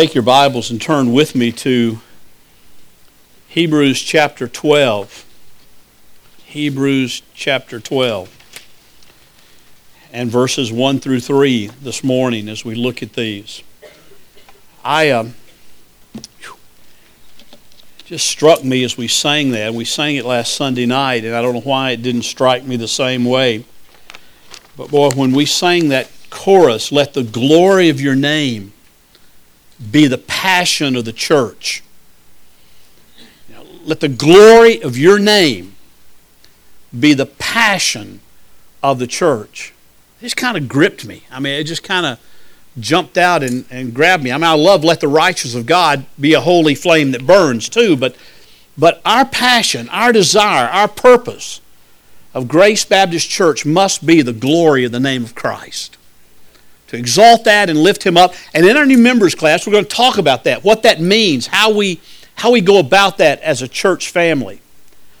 Take your Bibles and turn with me to Hebrews chapter 12. Hebrews chapter 12. And verses 1 through 3 this morning as we look at these. I um, just struck me as we sang that. We sang it last Sunday night, and I don't know why it didn't strike me the same way. But boy, when we sang that chorus, let the glory of your name be the passion of the church. Let the glory of your name be the passion of the church. It just kind of gripped me. I mean, it just kind of jumped out and, and grabbed me. I mean, I love let the righteousness of God be a holy flame that burns too, but, but our passion, our desire, our purpose of Grace Baptist Church must be the glory of the name of Christ to exalt that and lift him up. And in our new members class, we're going to talk about that, what that means, how we, how we go about that as a church family.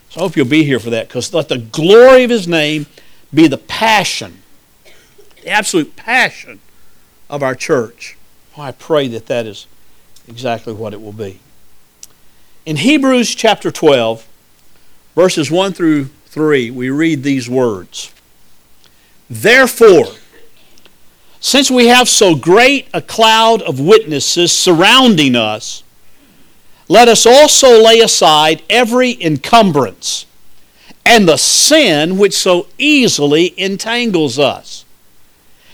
So I hope you'll be here for that because let the glory of his name be the passion, the absolute passion of our church. Oh, I pray that that is exactly what it will be. In Hebrews chapter 12, verses 1 through 3, we read these words Therefore, since we have so great a cloud of witnesses surrounding us, let us also lay aside every encumbrance and the sin which so easily entangles us.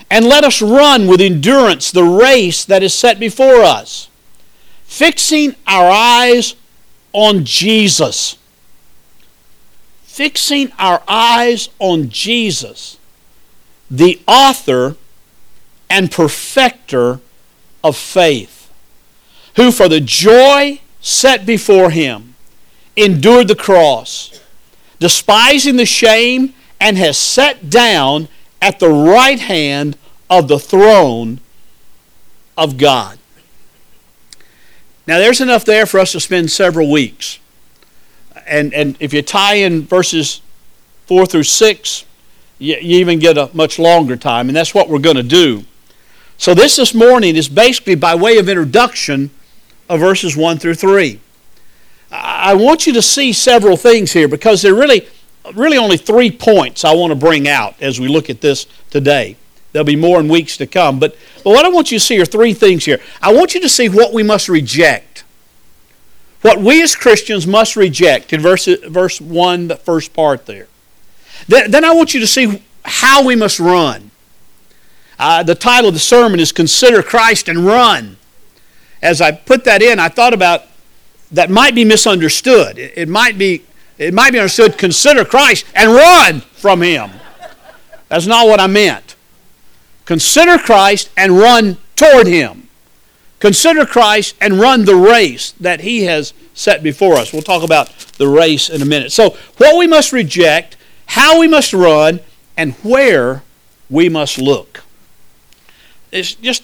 And let us run with endurance the race that is set before us, fixing our eyes on Jesus. Fixing our eyes on Jesus, the author and perfecter of faith, who for the joy set before him endured the cross, despising the shame, and has sat down at the right hand of the throne of God. Now, there's enough there for us to spend several weeks. And, and if you tie in verses 4 through 6, you, you even get a much longer time, and that's what we're going to do. So, this this morning is basically by way of introduction of verses 1 through 3. I want you to see several things here because there are really, really only three points I want to bring out as we look at this today. There'll be more in weeks to come. But, but what I want you to see are three things here. I want you to see what we must reject. What we as Christians must reject in verse, verse 1, the first part there. Then, then I want you to see how we must run. Uh, the title of the sermon is Consider Christ and Run. As I put that in, I thought about that might be misunderstood. It, it might be it might be understood consider Christ and run from him. That's not what I meant. Consider Christ and run toward him. Consider Christ and run the race that he has set before us. We'll talk about the race in a minute. So, what we must reject, how we must run, and where we must look. It's just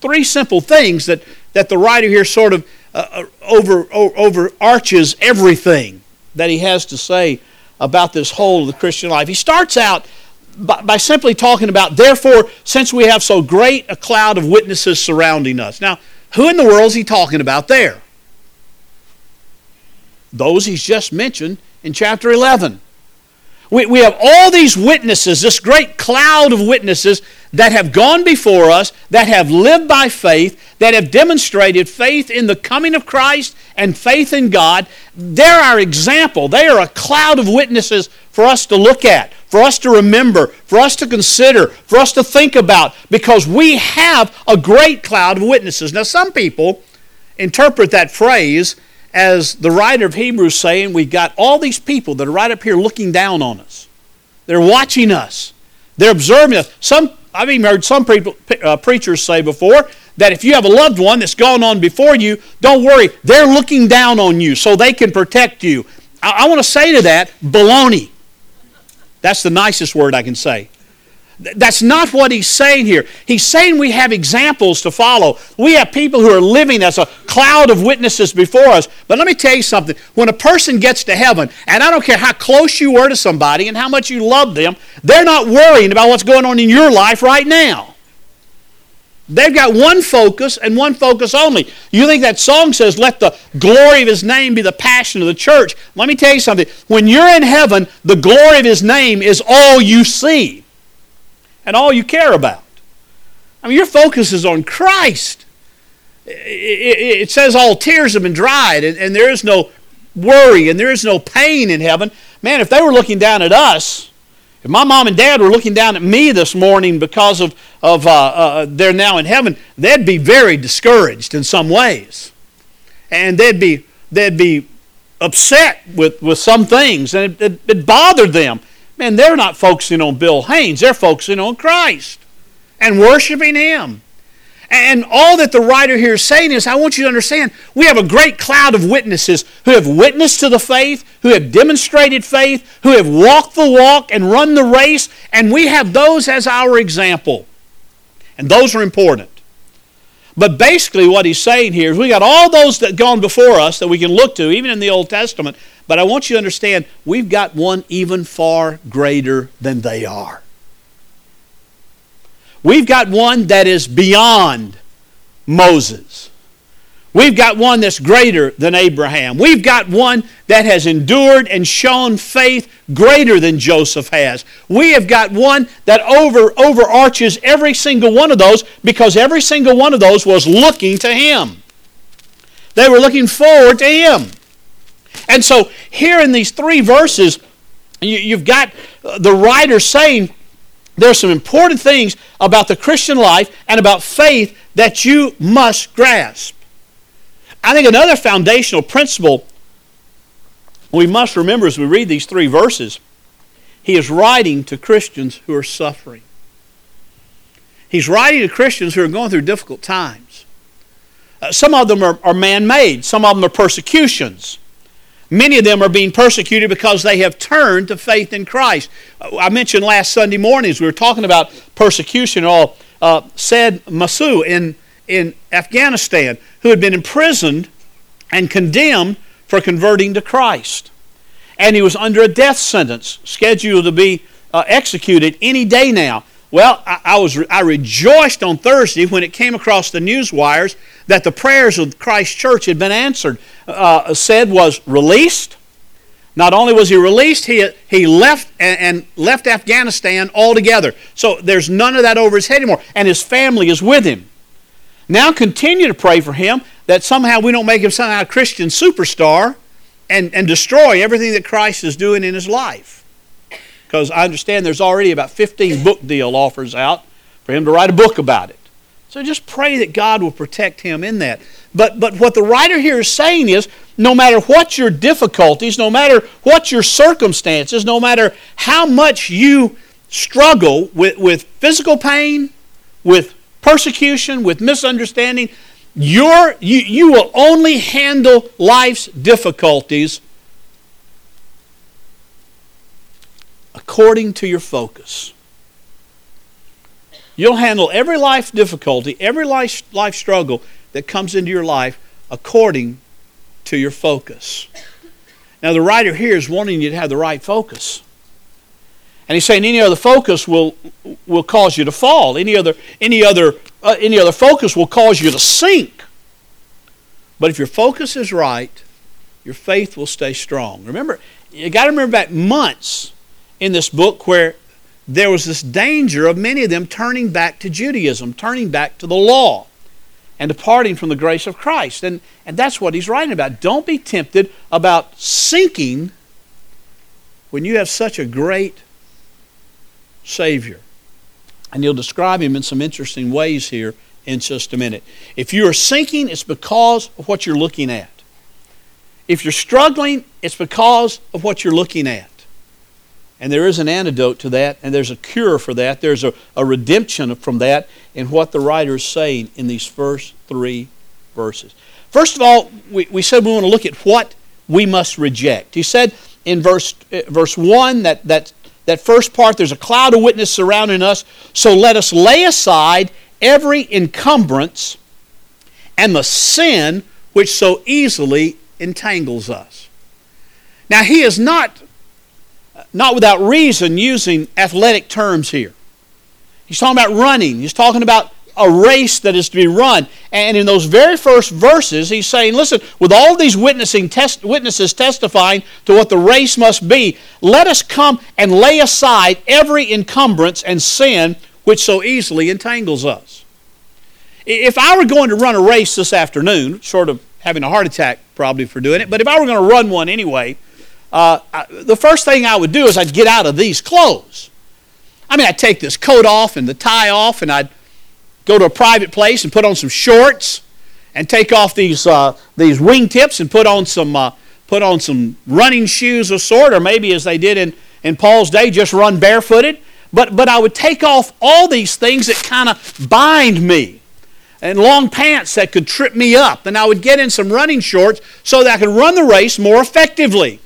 three simple things that, that the writer here sort of uh, uh over, over arches everything that he has to say about this whole of the Christian life. He starts out by, by simply talking about, therefore, since we have so great a cloud of witnesses surrounding us. Now, who in the world is he talking about there? Those he's just mentioned in chapter 11. We, we have all these witnesses, this great cloud of witnesses that have gone before us, that have lived by faith, that have demonstrated faith in the coming of Christ and faith in God. They're our example. They are a cloud of witnesses for us to look at, for us to remember, for us to consider, for us to think about, because we have a great cloud of witnesses. Now, some people interpret that phrase as the writer of Hebrews saying, we've got all these people that are right up here looking down on us. They're watching us. They're observing us. Some I've even heard some people, uh, preachers say before that if you have a loved one that's gone on before you, don't worry, they're looking down on you so they can protect you. I, I want to say to that, baloney. That's the nicest word I can say. That's not what he's saying here. He's saying we have examples to follow. We have people who are living as a cloud of witnesses before us. But let me tell you something. When a person gets to heaven, and I don't care how close you were to somebody and how much you love them, they're not worrying about what's going on in your life right now. They've got one focus and one focus only. You think that song says, Let the glory of his name be the passion of the church. Let me tell you something. When you're in heaven, the glory of his name is all you see and all you care about. I mean, your focus is on Christ. It, says all tears have been dried and, and there is no worry and there is no pain in heaven. Man, if they were looking down at us, if my mom and dad were looking down at me this morning because of, of uh, uh, they're now in heaven, they'd be very discouraged in some ways. And they'd be, they'd be upset with, with some things, and it, it, it bothered them. Man, they're not focusing on Bill Haynes, they're focusing on Christ and worshiping Him. And all that the writer here is saying is, I want you to understand, we have a great cloud of witnesses who have witnessed to the faith, who have demonstrated faith, who have walked the walk and run the race, and we have those as our example. And those are important. But basically, what he's saying here is we got all those that gone before us that we can look to, even in the Old Testament. But I want you to understand, we've got one even far greater than they are. We've got one that is beyond Moses. We've got one that's greater than Abraham. We've got one that has endured and shown faith greater than Joseph has. We have got one that over, overarches every single one of those because every single one of those was looking to him. They were looking forward to him. And so here in these three verses, you, have got uh, the writer saying, there are some important things about the Christian life and about faith that you must grasp. I think another foundational principle we must remember as we read these three verses, he is writing to Christians who are suffering. He's writing to Christians who are going through difficult times. Uh, some of them are, are man made, some of them are persecutions. Many of them are being persecuted because they have turned to faith in Christ. I mentioned last Sunday mornings we were talking about persecution. All uh, Said Musa in in Afghanistan, who had been imprisoned and condemned for converting to Christ, and he was under a death sentence, scheduled to be uh, executed any day now. Well, I, I was I rejoiced on Thursday when it came across the news wires that the prayers of Christ Church had been answered. Uh, Said was released. Not only was he released, he, he left and, and left Afghanistan altogether. So there's none of that over his head anymore, and his family is with him. Now continue to pray for him that somehow we don't make him somehow a Christian superstar and, and destroy everything that Christ is doing in his life because I understand there's already about 15 book deal offers out for him to write a book about it. So just pray that God will protect him in that. But, but what the writer here is saying is no matter what your difficulties, no matter what your circumstances, no matter how much you struggle with, with physical pain, with persecution, with misunderstanding, you you will only handle life's difficulties according to your focus. You'll handle every life difficulty, every life, life struggle that comes into your life according to your focus. Now, the writer here is wanting you to have the right focus. And he's saying any other focus will, will cause you to fall. Any other, any, other, uh, any other focus will cause you to sink. But if your focus is right, your faith will stay strong. Remember, you got to remember back months in this book where there was this danger of many of them turning back to Judaism, turning back to the law, and departing from the grace of Christ. And, and that's what he's writing about. Don't be tempted about sinking when you have such a great Savior. And he'll describe him in some interesting ways here in just a minute. If you are sinking, it's because of what you're looking at. If you're struggling, it's because of what you're looking at. And there is an antidote to that, and there's a cure for that. There's a, a redemption from that in what the writer is saying in these first three verses. First of all, we, we said we want to look at what we must reject. He said in verse, uh, verse 1 that, that that first part, there's a cloud of witness surrounding us. So let us lay aside every encumbrance and the sin which so easily entangles us. Now, he is not not without reason using athletic terms here. He's talking about running, he's talking about a race that is to be run. And in those very first verses, he's saying, listen, with all these witnessing test, witnesses testifying to what the race must be, let us come and lay aside every encumbrance and sin which so easily entangles us. If I were going to run a race this afternoon, short of having a heart attack probably for doing it, but if I were going to run one anyway, uh, I, the first thing I would do is I'd get out of these clothes. I mean, I'd take this coat off and the tie off, and I'd go to a private place and put on some shorts, and take off these uh, these wingtips and put on some uh, put on some running shoes of sort, or maybe as they did in, in Paul's day, just run barefooted. But but I would take off all these things that kind of bind me. And long pants that could trip me up. And I would get in some running shorts so that I could run the race more effectively.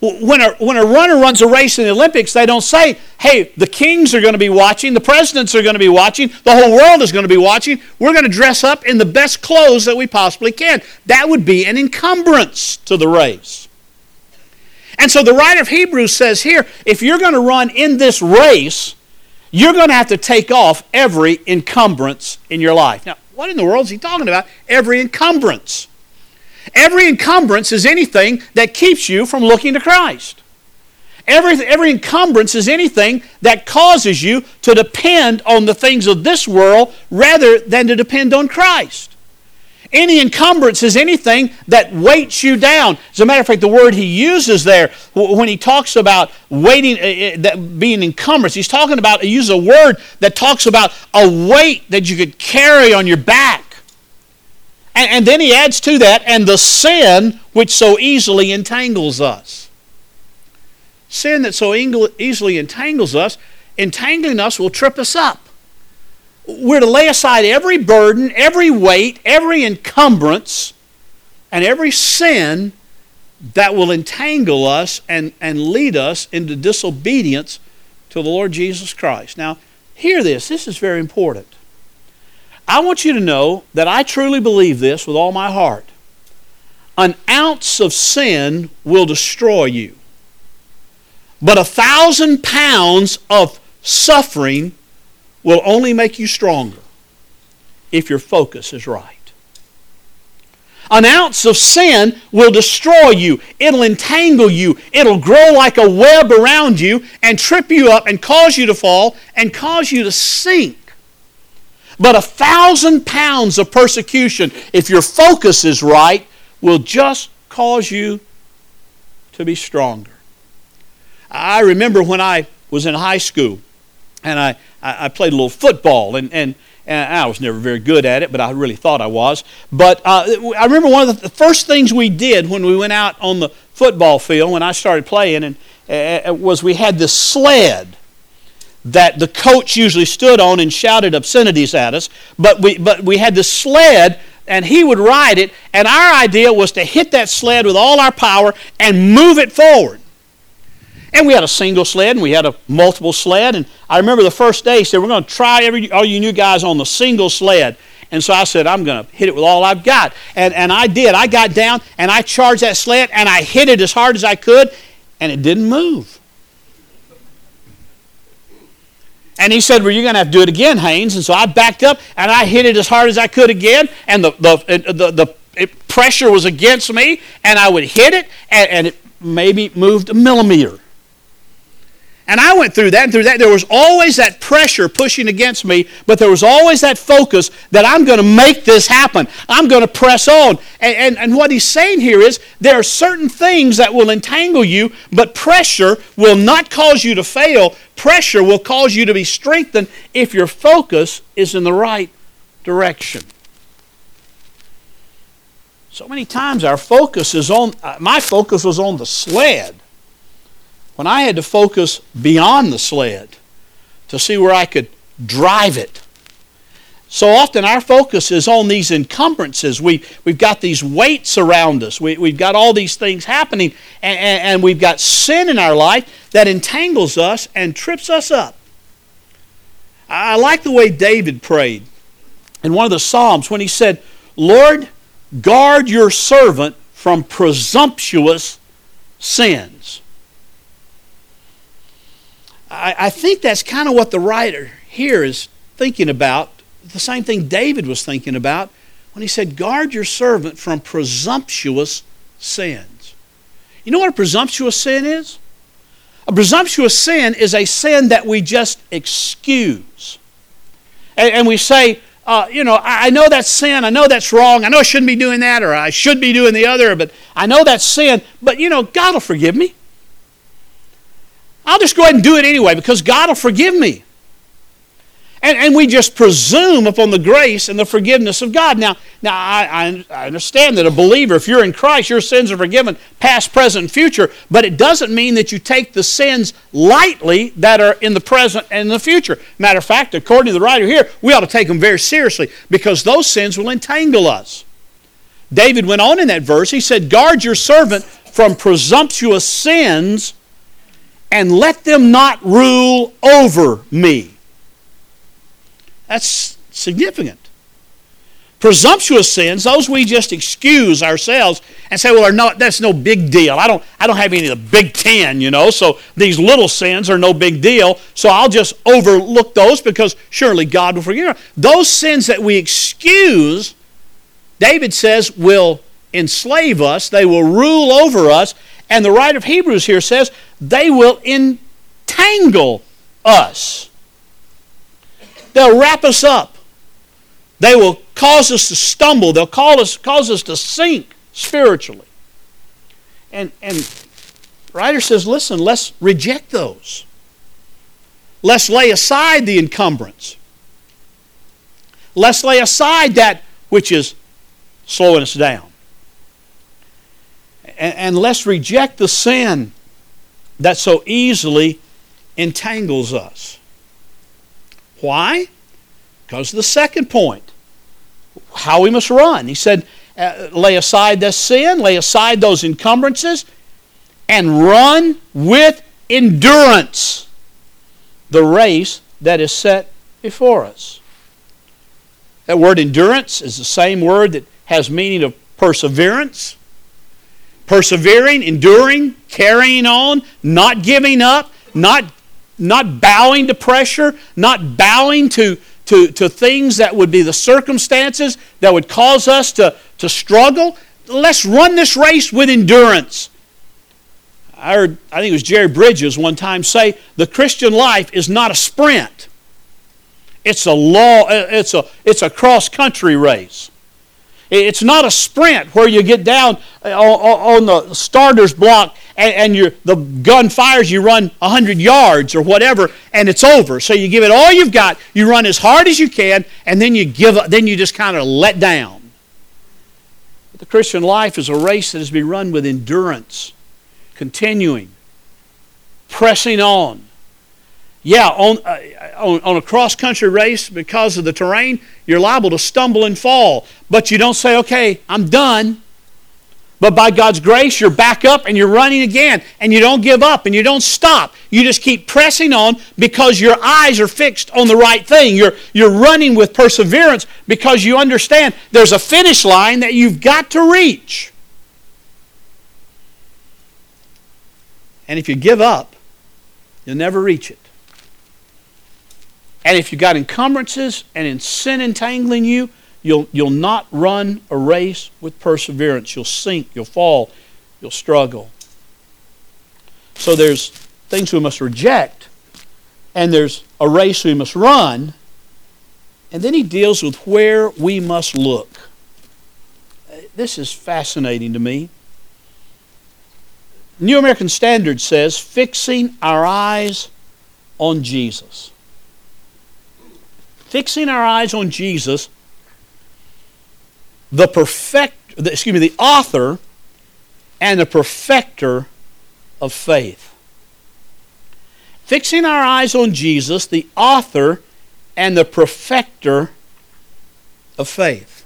When a, when a runner runs a race in the Olympics, they don't say, hey, the kings are going to be watching, the presidents are going to be watching, the whole world is going to be watching. We're going to dress up in the best clothes that we possibly can. That would be an encumbrance to the race. And so the writer of Hebrews says here if you're going to run in this race, you're going to have to take off every encumbrance in your life. Now, what in the world is he talking about? Every encumbrance. Every encumbrance is anything that keeps you from looking to Christ. Every, every encumbrance is anything that causes you to depend on the things of this world rather than to depend on Christ. Any encumbrance is anything that weights you down. As a matter of fact, the word he uses there when he talks about weighting, uh, uh, that being encumbrance, he's talking about, he uses a word that talks about a weight that you could carry on your back. And, and then he adds to that, and the sin which so easily entangles us. Sin that so easily entangles us, entangling us will trip us up. We're to lay aside every burden, every weight, every encumbrance, and every sin that will entangle us and, and lead us into disobedience to the Lord Jesus Christ. Now, hear this. This is very important. I want you to know that I truly believe this with all my heart. An ounce of sin will destroy you, but a thousand pounds of suffering will only make you stronger if your focus is right. An ounce of sin will destroy you. It'll entangle you. It'll grow like a web around you and trip you up and cause you to fall and cause you to sink. But a thousand pounds of persecution, if your focus is right, will just cause you to be stronger. I remember when I was in high school and I, I played a little football and, and, and I was never very good at it, but I really thought I was. But uh, I remember one of the first things we did when we went out on the football field when I started playing and, was we had this sled that the coach usually stood on and shouted obscenities at us, but we, but we had the sled and he would ride it, and our idea was to hit that sled with all our power and move it forward. And we had a single sled and we had a multiple sled. And I remember the first day he said, We're going to try every, all you new guys on the single sled. And so I said, I'm going to hit it with all I've got. And, and I did. I got down and I charged that sled and I hit it as hard as I could, and it didn't move. And he said, Well, you're going to have to do it again, Haynes. And so I backed up and I hit it as hard as I could again. And the, the, the, the pressure was against me. And I would hit it and, and it maybe moved a millimeter. And I went through that and through that. There was always that pressure pushing against me, but there was always that focus that I'm going to make this happen. I'm going to press on. And, and, and what he's saying here is there are certain things that will entangle you, but pressure will not cause you to fail. Pressure will cause you to be strengthened if your focus is in the right direction. So many times our focus is on, uh, my focus was on the sled when I had to focus beyond the sled to see where I could drive it. So often our focus is on these encumbrances. We, we've got these weights around us. We, we've got all these things happening, and, and, and we've got sin in our life that entangles us and trips us up. I like the way David prayed in one of the Psalms when he said, Lord, guard your servant from presumptuous sins. I, I think that's kind of what the writer here is thinking about the same thing David was thinking about when he said, Guard your servant from presumptuous sins. You know what a presumptuous sin is? A presumptuous sin is a sin that we just excuse. And, and we say, uh, you know, I, I know that's sin. I know that's wrong. I know I shouldn't be doing that or I should be doing the other, but I know that's sin. But, you know, God will forgive me. I'll just go ahead and do it anyway because God will forgive me. And, and we just presume upon the grace and the forgiveness of God. Now, now I, I, understand that a believer, if you're in Christ, your sins are forgiven, past, present, and future, but it doesn't mean that you take the sins lightly that are in the present and in the future. Matter of fact, according to the writer here, we ought to take them very seriously because those sins will entangle us. David went on in that verse, he said, Guard your servant from presumptuous sins and let them not rule over me. That's significant. Presumptuous sins, those we just excuse ourselves and say, well, that's no big deal. I don't, I don't have any of the big ten, you know, so these little sins are no big deal, so I'll just overlook those because surely God will forgive. Those sins that we excuse, David says, will enslave us, they will rule over us, and the writer of Hebrews here says they will entangle us. They'll wrap us up. They will cause us to stumble. They'll cause us, cause us to sink spiritually. And, and writer says, listen, let's reject those. Let's lay aside the encumbrance. Let's lay aside that which is slowing us down and, and let's reject the sin that so easily entangles us. Why? Because the second point, how we must run. He said, uh, lay aside the sin, lay aside those encumbrances, and run with endurance the race that is set before us. That word endurance is the same word that has meaning of perseverance persevering, enduring, carrying on, not giving up, not, not bowing to pressure, not bowing to, to, to things that would be the circumstances that would cause us to, to struggle. Let's run this race with endurance. I heard, I think it was Jerry Bridges one time say, the Christian life is not a sprint. It's a law, it's a, it's a cross country race. It's not a sprint where you get down uh, on the starter's block and the gun fires, you run 100 yards or whatever, and it's over. So you give it all you've got, you run as hard as you can, and then you give up, then you just kind of let down. But the Christian life is a race that is to be run with endurance, continuing, pressing on, yeah, on, uh, on, on, a cross country race, because of the terrain, you're liable to stumble and fall. But you don't say, okay, I'm done. But by God's grace, you're back up and you're running again. And you don't give up and you don't stop. You just keep pressing on because your eyes are fixed on the right thing. You're, you're running with perseverance because you understand there's a finish line that you've got to reach. And if you give up, you'll never reach it. And if you've got encumbrances and in sin entangling you, you'll, you'll not run a race with perseverance. You'll sink, you'll fall, you'll struggle. So there's things we must reject, and there's a race we must run. And then he deals with where we must look. This is fascinating to me. New American Standard says, fixing our eyes on Jesus fixing our eyes on Jesus, the perfect, the, excuse me, the author and the perfecter of faith. Fixing our eyes on Jesus, the author and the perfecter of faith.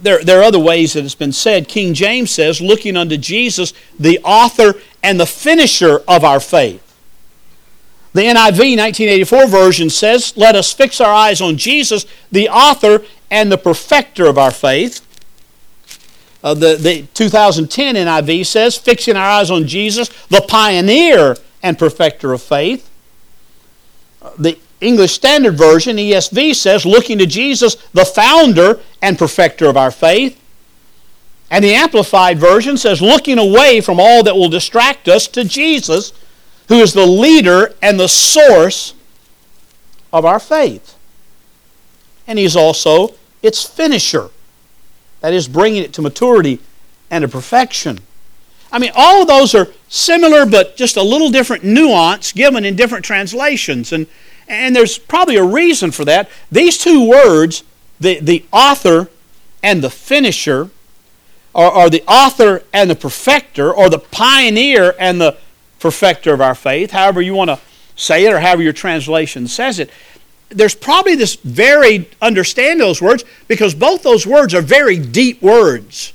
There, there are other ways that it's been said. King James says, looking unto Jesus, the author and the finisher of our faith. The NIV 1984 version says, Let us fix our eyes on Jesus, the author and the perfecter of our faith. Uh, the, the 2010 NIV says, Fixing our eyes on Jesus, the pioneer and perfecter of faith. Uh, the English Standard Version, ESV, says, looking to Jesus, the founder and perfecter of our faith. And the Amplified Version says, looking away from all that will distract us to Jesus, who is the leader and the source of our faith. And He's also its finisher. That is, bringing it to maturity and to perfection. I mean, all of those are similar, but just a little different nuance given in different translations. And, and there's probably a reason for that. These two words, the, the author and the finisher, or, or the author and the perfecter, or the pioneer and the perfecter of our faith, however you want to say it, or however your translation says it, there's probably this very understand those words because both those words are very deep words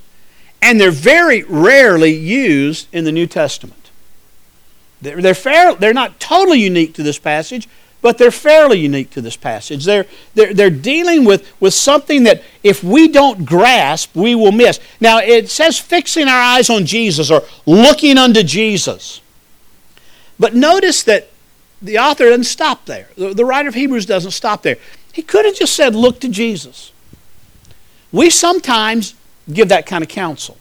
and they're very rarely used in the New Testament. They're, they're, fair, they're not totally unique to this passage, but they're fairly unique to this passage. They're, they're, they're dealing with, with something that if we don't grasp, we will miss. Now, it says fixing our eyes on Jesus or looking unto Jesus. But notice that the author doesn't stop there. The, the writer of Hebrews doesn't stop there. He could have just said, Look to Jesus. We sometimes give that kind of counsel.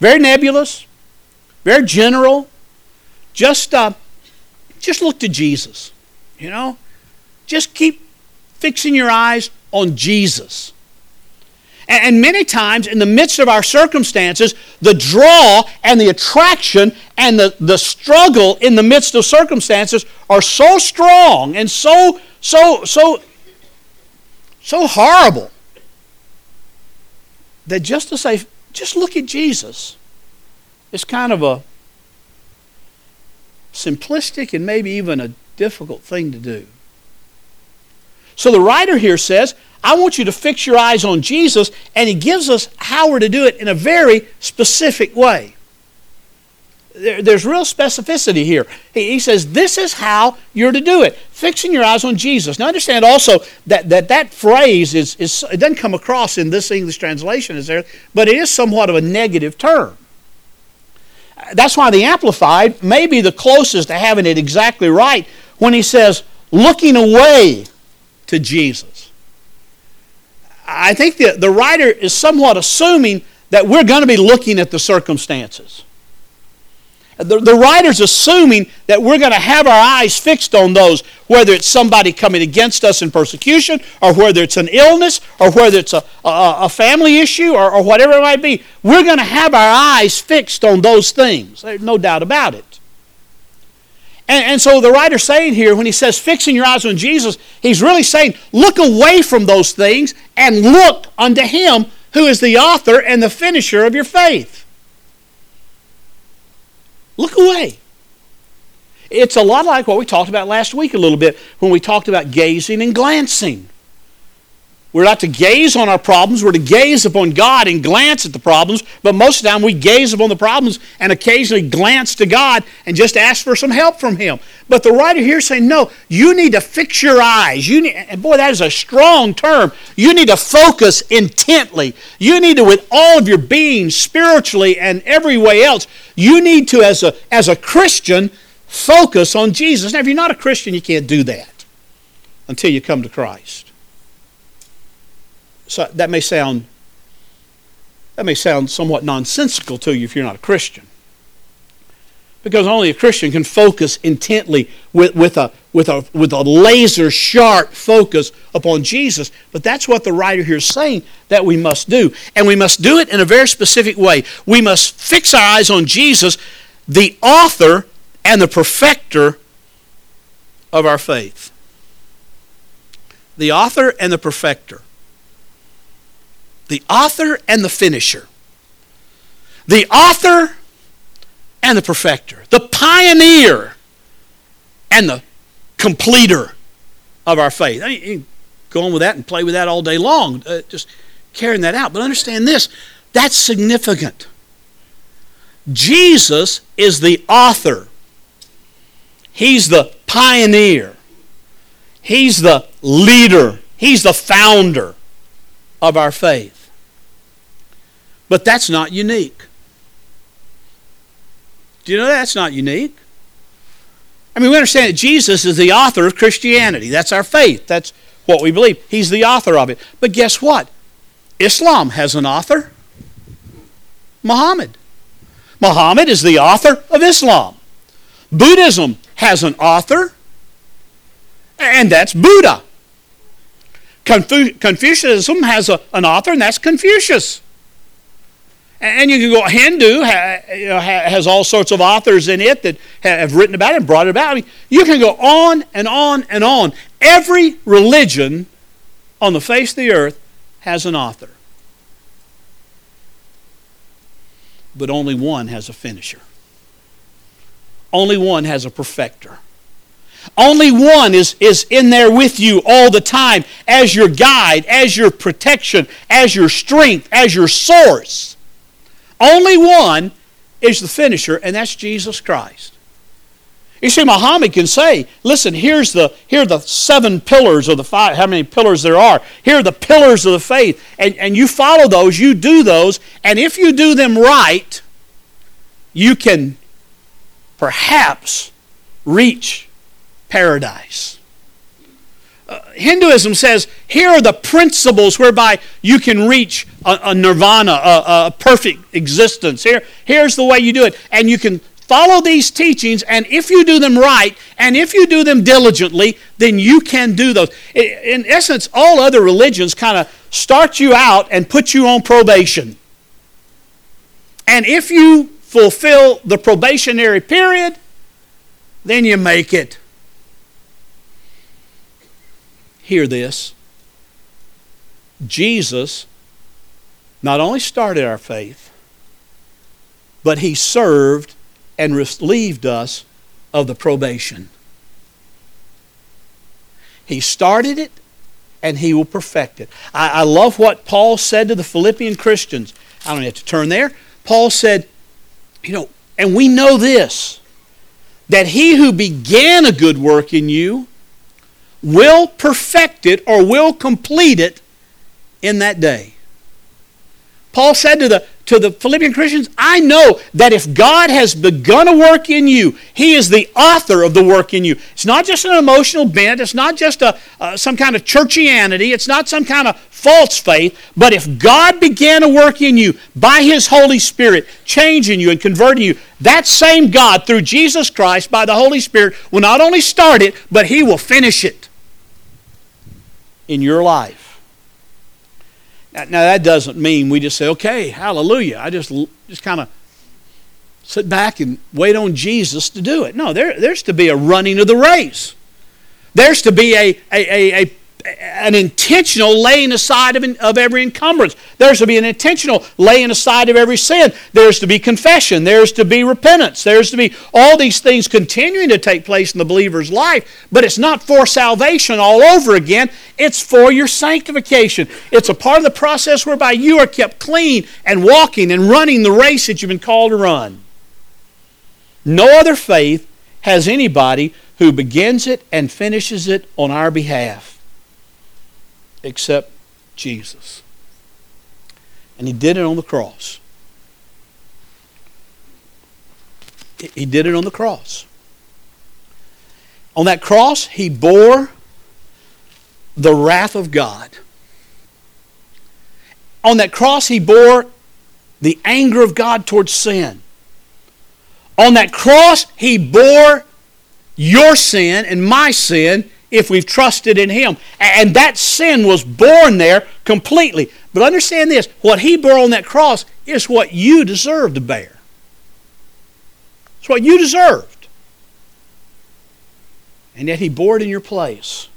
Very nebulous, very general. Just, uh, just look to Jesus. You know, just keep fixing your eyes on Jesus. And, many times, in the midst of our circumstances, the draw and the attraction and the, the struggle in the midst of circumstances are so strong and so, so, so, so horrible that just to say, just look at Jesus, is kind of a simplistic and maybe even a difficult thing to do. So the writer here says, I want you to fix your eyes on Jesus, and he gives us how we're to do it in a very specific way there, there's real specificity here. He, he, says, This is how you're to do it, fixing your eyes on Jesus. Now, understand also that that, that phrase is, is, it doesn't come across in this English translation, is there? But it is somewhat of a negative term. That's why the Amplified may be the closest to having it exactly right when he says, looking away to Jesus. I think the, the writer is somewhat assuming that we're going to be looking at the circumstances the, the writer's assuming that we're going to have our eyes fixed on those, whether it's somebody coming against us in persecution, or whether it's an illness, or whether it's a, a, a family issue, or, or whatever it might be. We're going to have our eyes fixed on those things. There's no doubt about it. And, and, so the writer's saying here, when he says fixing your eyes on Jesus, he's really saying look away from those things and look unto him who is the author and the finisher of your faith. Look away. It's a lot like what we talked about last week a little bit when we talked about gazing and glancing. We're not to gaze on our problems, we're to gaze upon God and glance at the problems, but most of the time we gaze upon the problems and occasionally glance to God and just ask for some help from Him. But the writer here is saying, no, you need to fix your eyes. You need, and boy, that is a strong term. You need to focus intently. You need to, with all of your being, spiritually and every way else, you need to, as a, as a Christian, focus on Jesus. Now, if you're not a Christian, you can't do that until you come to Christ. So that may sound that may sound somewhat nonsensical to you if you're not a Christian. Because only a Christian can focus intently with, with, a, with, a, with a laser sharp focus upon Jesus. But that's what the writer here is saying that we must do. And we must do it in a very specific way. We must fix our eyes on Jesus, the author and the perfecter of our faith. The author and the perfecter the author and the finisher, the author and the perfecter, the pioneer and the completer of our faith. I mean, go on with that and play with that all day long, uh, just carrying that out. But understand this that's significant. Jesus is the author, He's the pioneer, He's the leader, He's the founder of our faith. But that's not unique. Do you know that's not unique? I mean, we understand that Jesus is the author of Christianity. That's our faith. That's what we believe. He's the author of it. But guess what? Islam has an author Muhammad. Muhammad is the author of Islam. Buddhism has an author, and that's Buddha. Confu- Confucianism has a, an author, and that's Confucius. And you can go, Hindu has all sorts of authors in it that have written about it and brought it about. I mean, you can go on and on and on. Every religion on the face of the earth has an author. But only one has a finisher. Only one has a perfecter. Only one is, is in there with you all the time as your guide, as your protection, as your strength, as your source. Only one is the finisher, and that's Jesus Christ. You see, Muhammad can say, listen, here's the, here are the seven pillars of the five, how many pillars there are. Here are the pillars of the faith. And, and you follow those, you do those, and if you do them right, you can perhaps reach paradise. Uh, Hinduism says here are the principles whereby you can reach a, a nirvana, a, a, perfect existence. Here, here's the way you do it. And you can follow these teachings, and if you do them right, and if you do them diligently, then you can do those. In essence, all other religions kind of start you out and put you on probation. And if you fulfill the probationary period, then you make it. Hear this. Jesus not only started our faith, but he served and relieved us of the probation. He started it and he will perfect it. I, I, love what Paul said to the Philippian Christians. I don't have to turn there. Paul said, you know, and we know this that he who began a good work in you will perfect it or will complete it in that day. Paul said to the, to the Philippian Christians, I know that if God has begun a work in you, He is the author of the work in you. It's not just an emotional bent, it's not just a, uh, some kind of churchianity, it's not some kind of false faith, but if God began a work in you by His Holy Spirit, changing you and converting you, that same God, through Jesus Christ, by the Holy Spirit, will not only start it, but He will finish it in your life. Now, that doesn't mean we just say, okay, hallelujah. I just, just kind of sit back and wait on Jesus to do it. No, there, there's to be a running of the race. There's to be a, a, a, a an intentional laying aside of, of every encumbrance. There's to be an intentional laying aside of every sin. There's to be confession. There's to be repentance. There's to be all these things continuing to take place in the believer's life. But it's not for salvation all over again, it's for your sanctification. It's a part of the process whereby you are kept clean and walking and running the race that you've been called to run. No other faith has anybody who begins it and finishes it on our behalf except Jesus. And he did it on the cross. He did it on the cross. On that cross, he bore the wrath of God. On that cross, he bore the anger of God towards sin. On that cross, he bore your sin and my sin if we've trusted in Him. And that sin was born there completely. But understand this what He bore on that cross is what you deserve to bear. It's what you deserved. And yet He bore it in your place.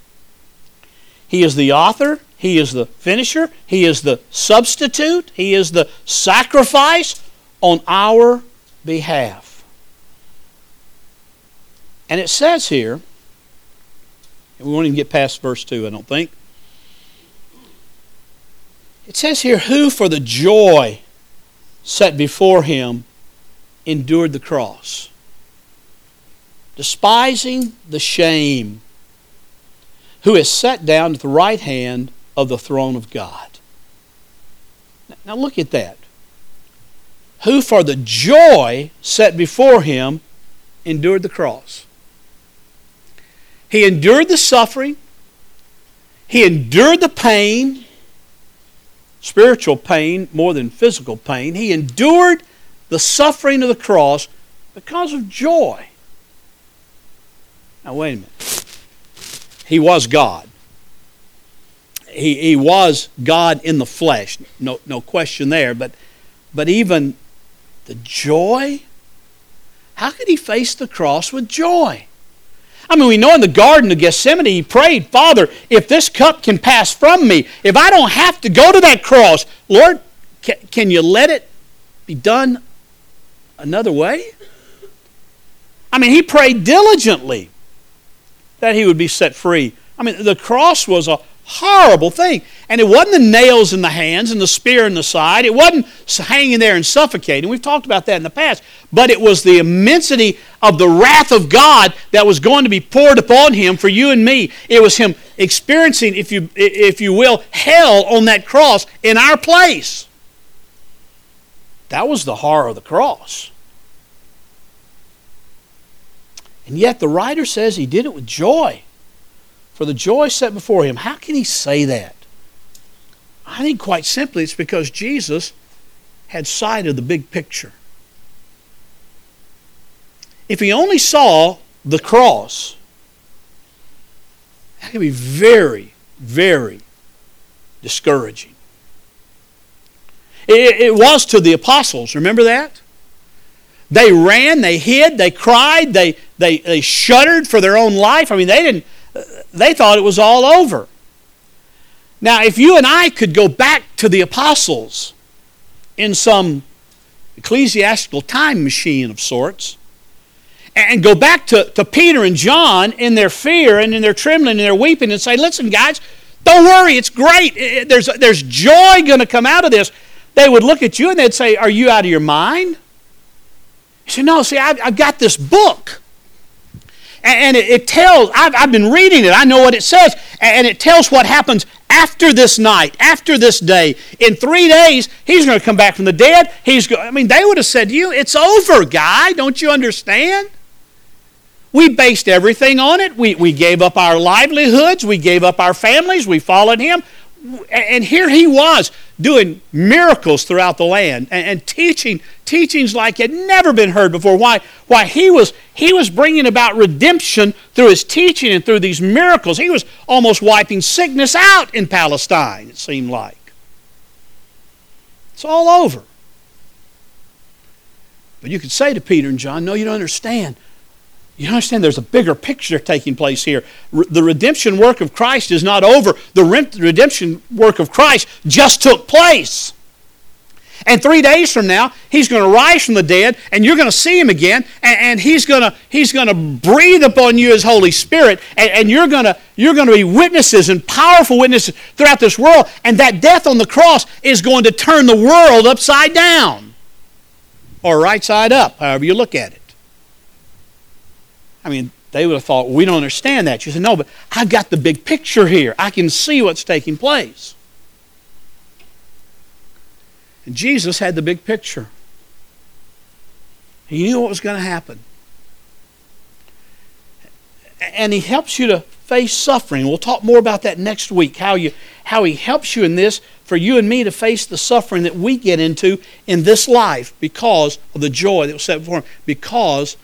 He is the author, He is the finisher, He is the substitute, He is the sacrifice on our behalf. And it says here, we won't even get past verse 2, I don't think. It says here, who for the joy set before him endured the cross, despising the shame, who is set down at the right hand of the throne of God. Now look at that. Who for the joy set before him endured the cross. He endured the suffering. He endured the pain, spiritual pain more than physical pain. He endured the suffering of the cross because of joy. Now, wait a minute. He was God. He, he was God in the flesh, no, no question there. But, but even the joy, how could he face the cross with joy? I mean, we know in the Garden of Gethsemane, he prayed, Father, if this cup can pass from me, if I don't have to go to that cross, Lord, can, can you let it be done another way? I mean, he prayed diligently that he would be set free. I mean, the cross was a horrible thing. And it wasn't the nails in the hands and the spear in the side. It wasn't hanging there and suffocating. We've talked about that in the past. But it was the immensity of the wrath of God that was going to be poured upon him for you and me. It was him experiencing, if you, if you will, hell on that cross in our place. That was the horror of the cross. And yet the writer says he did it with joy for the joy set before him. How can he say that? I think quite simply it's because Jesus had sight of the big picture. If he only saw the cross, that could be very, very discouraging. It, it, was to the apostles, remember that? They ran, they hid, they cried, they, they, they shuddered for their own life. I mean, they didn't, they thought it was all over. Now, if you and I could go back to the apostles in some ecclesiastical time machine of sorts, and go back to, to Peter and John in their fear and in their trembling and their weeping and say, listen, guys, don't worry, it's great. There's, there's joy going to come out of this. They would look at you and they'd say, Are you out of your mind? You say, No, see, I've, I've got this book. And it, it tells, I've, I've been reading it, I know what it says, and it tells what happens after this night, after this day. In three days, he's going to come back from the dead. He's go- I mean, they would have said to you, It's over, guy. Don't you understand? We based everything on it. We, we gave up our livelihoods. We gave up our families. We followed him. And here he was doing miracles throughout the land and, and, teaching teachings like had never been heard before. Why? Why he was he was bringing about redemption through his teaching and through these miracles. He was almost wiping sickness out in Palestine. It seemed like it's all over. But you could say to Peter and John, "No, you don't understand. You understand there's a bigger picture taking place here. Re- the redemption work of Christ is not over. The re- redemption work of Christ just took place. And three days from now, he's going to rise from the dead, and you're going to see him again, and, and he's going to he's going to breathe upon you his Holy Spirit, and, and you're going to you're going to be witnesses and powerful witnesses throughout this world. And that death on the cross is going to turn the world upside down, or right side up, however you look at it. I mean, they would have thought, we don't understand that. You said, no, but I've got the big picture here. I can see what's taking place. And Jesus had the big picture. He knew what was going to happen. And he helps you to face suffering. We'll talk more about that next week, how, you, how he helps you in this for you and me to face the suffering that we get into in this life because of the joy that was set before him, because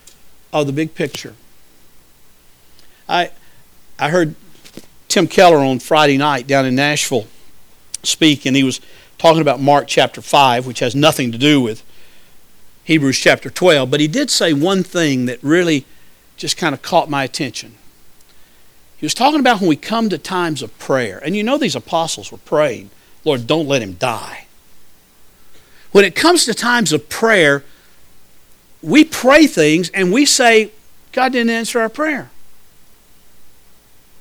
of the big picture. I, I heard Tim Keller on Friday night down in Nashville speak, and he was talking about Mark chapter 5, which has nothing to do with Hebrews chapter 12. But he did say one thing that really just kind of caught my attention. He was talking about when we come to times of prayer, and you know these apostles were praying, Lord, don't let him die. When it comes to times of prayer, we pray things and we say, God didn't answer our prayer.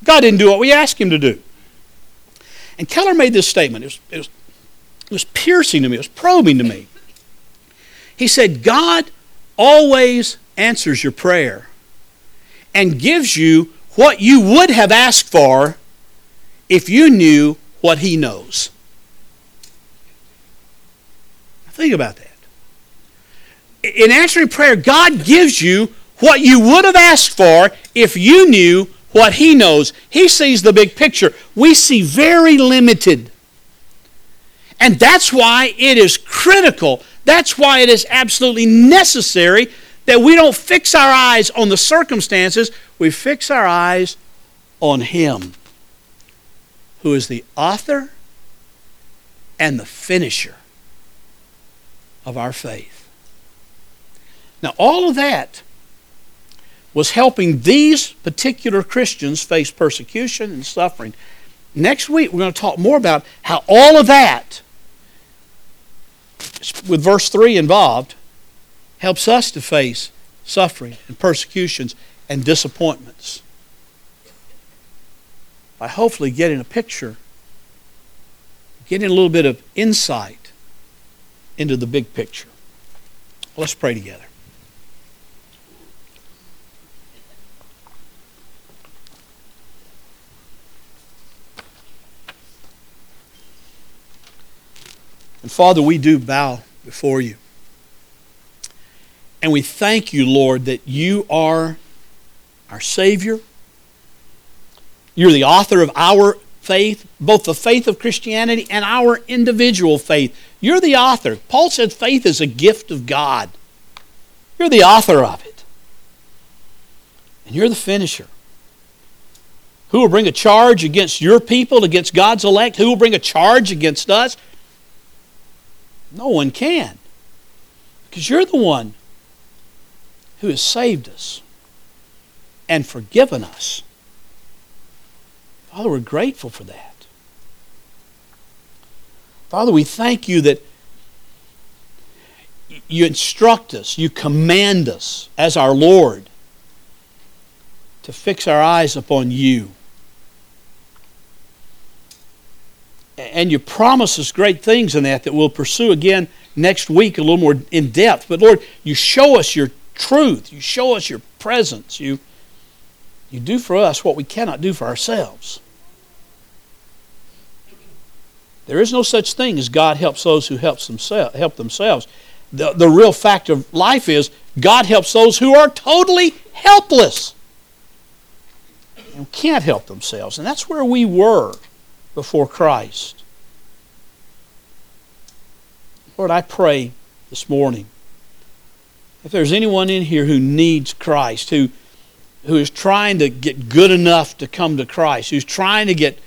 God didn't do what we asked him to do. And Keller made this statement. It was, it, was, it was piercing to me, it was probing to me. He said, God always answers your prayer and gives you what you would have asked for if you knew what he knows. Think about that. In answering prayer, God gives you what you would have asked for if you knew what He knows. He sees the big picture. We see very limited. And that's why it is critical. That's why it is absolutely necessary that we don't fix our eyes on the circumstances, we fix our eyes on Him, who is the author and the finisher of our faith. Now, all of that was helping these particular Christians face persecution and suffering. Next week, we're going to talk more about how all of that, with verse 3 involved, helps us to face suffering and persecutions and disappointments. By hopefully getting a picture, getting a little bit of insight into the big picture. Let's pray together. And Father, we do bow before you. And we thank you, Lord, that you are our Savior. You're the author of our faith, both the faith of Christianity and our individual faith. You're the author. Paul said faith is a gift of God. You're the author of it. And you're the finisher. Who will bring a charge against your people, against God's elect? Who will bring a charge against us? No one can. Because you're the one who has saved us and forgiven us. Father, we're grateful for that. Father, we thank you that you instruct us, you command us as our Lord to fix our eyes upon you. And you promise us great things in that that we'll pursue again next week a little more in depth. But Lord, you show us your truth. You show us your presence. You, you do for us what we cannot do for ourselves. There is no such thing as God helps those who helps themselves, help themselves. The, the real fact of life is God helps those who are totally helpless and can't help themselves. And that's where we were before Christ. Lord, I pray this morning if there's anyone in here who needs Christ, who, who is trying to get good enough to come to Christ, who's trying to get,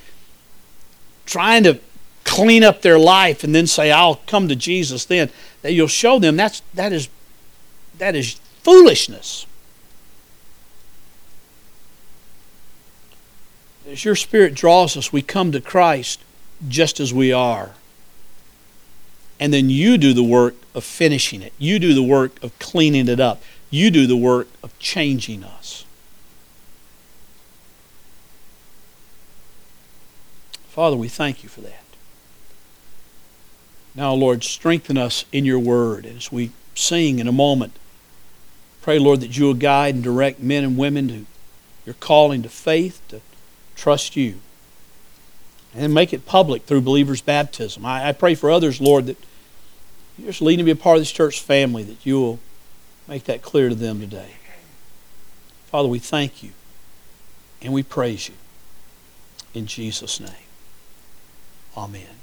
trying to clean up their life and then say, I'll come to Jesus then, that you'll show them that's, that, is, that is foolishness. As your Spirit draws us, we come to Christ just as we are and then you do the work of finishing it. You do the work of cleaning it up. You do the work of changing us. Father, we thank you for that. Now, Lord, strengthen us in your word. as we sing in a moment, pray, Lord, that you will guide and direct men and women to your calling to faith, to trust you. And make it public through believers' baptism. I, I pray for others, Lord, that you're just leading to be a part of this church family, that you will make that clear to them today. Father, we thank you and we praise you. In Jesus' name. Amen.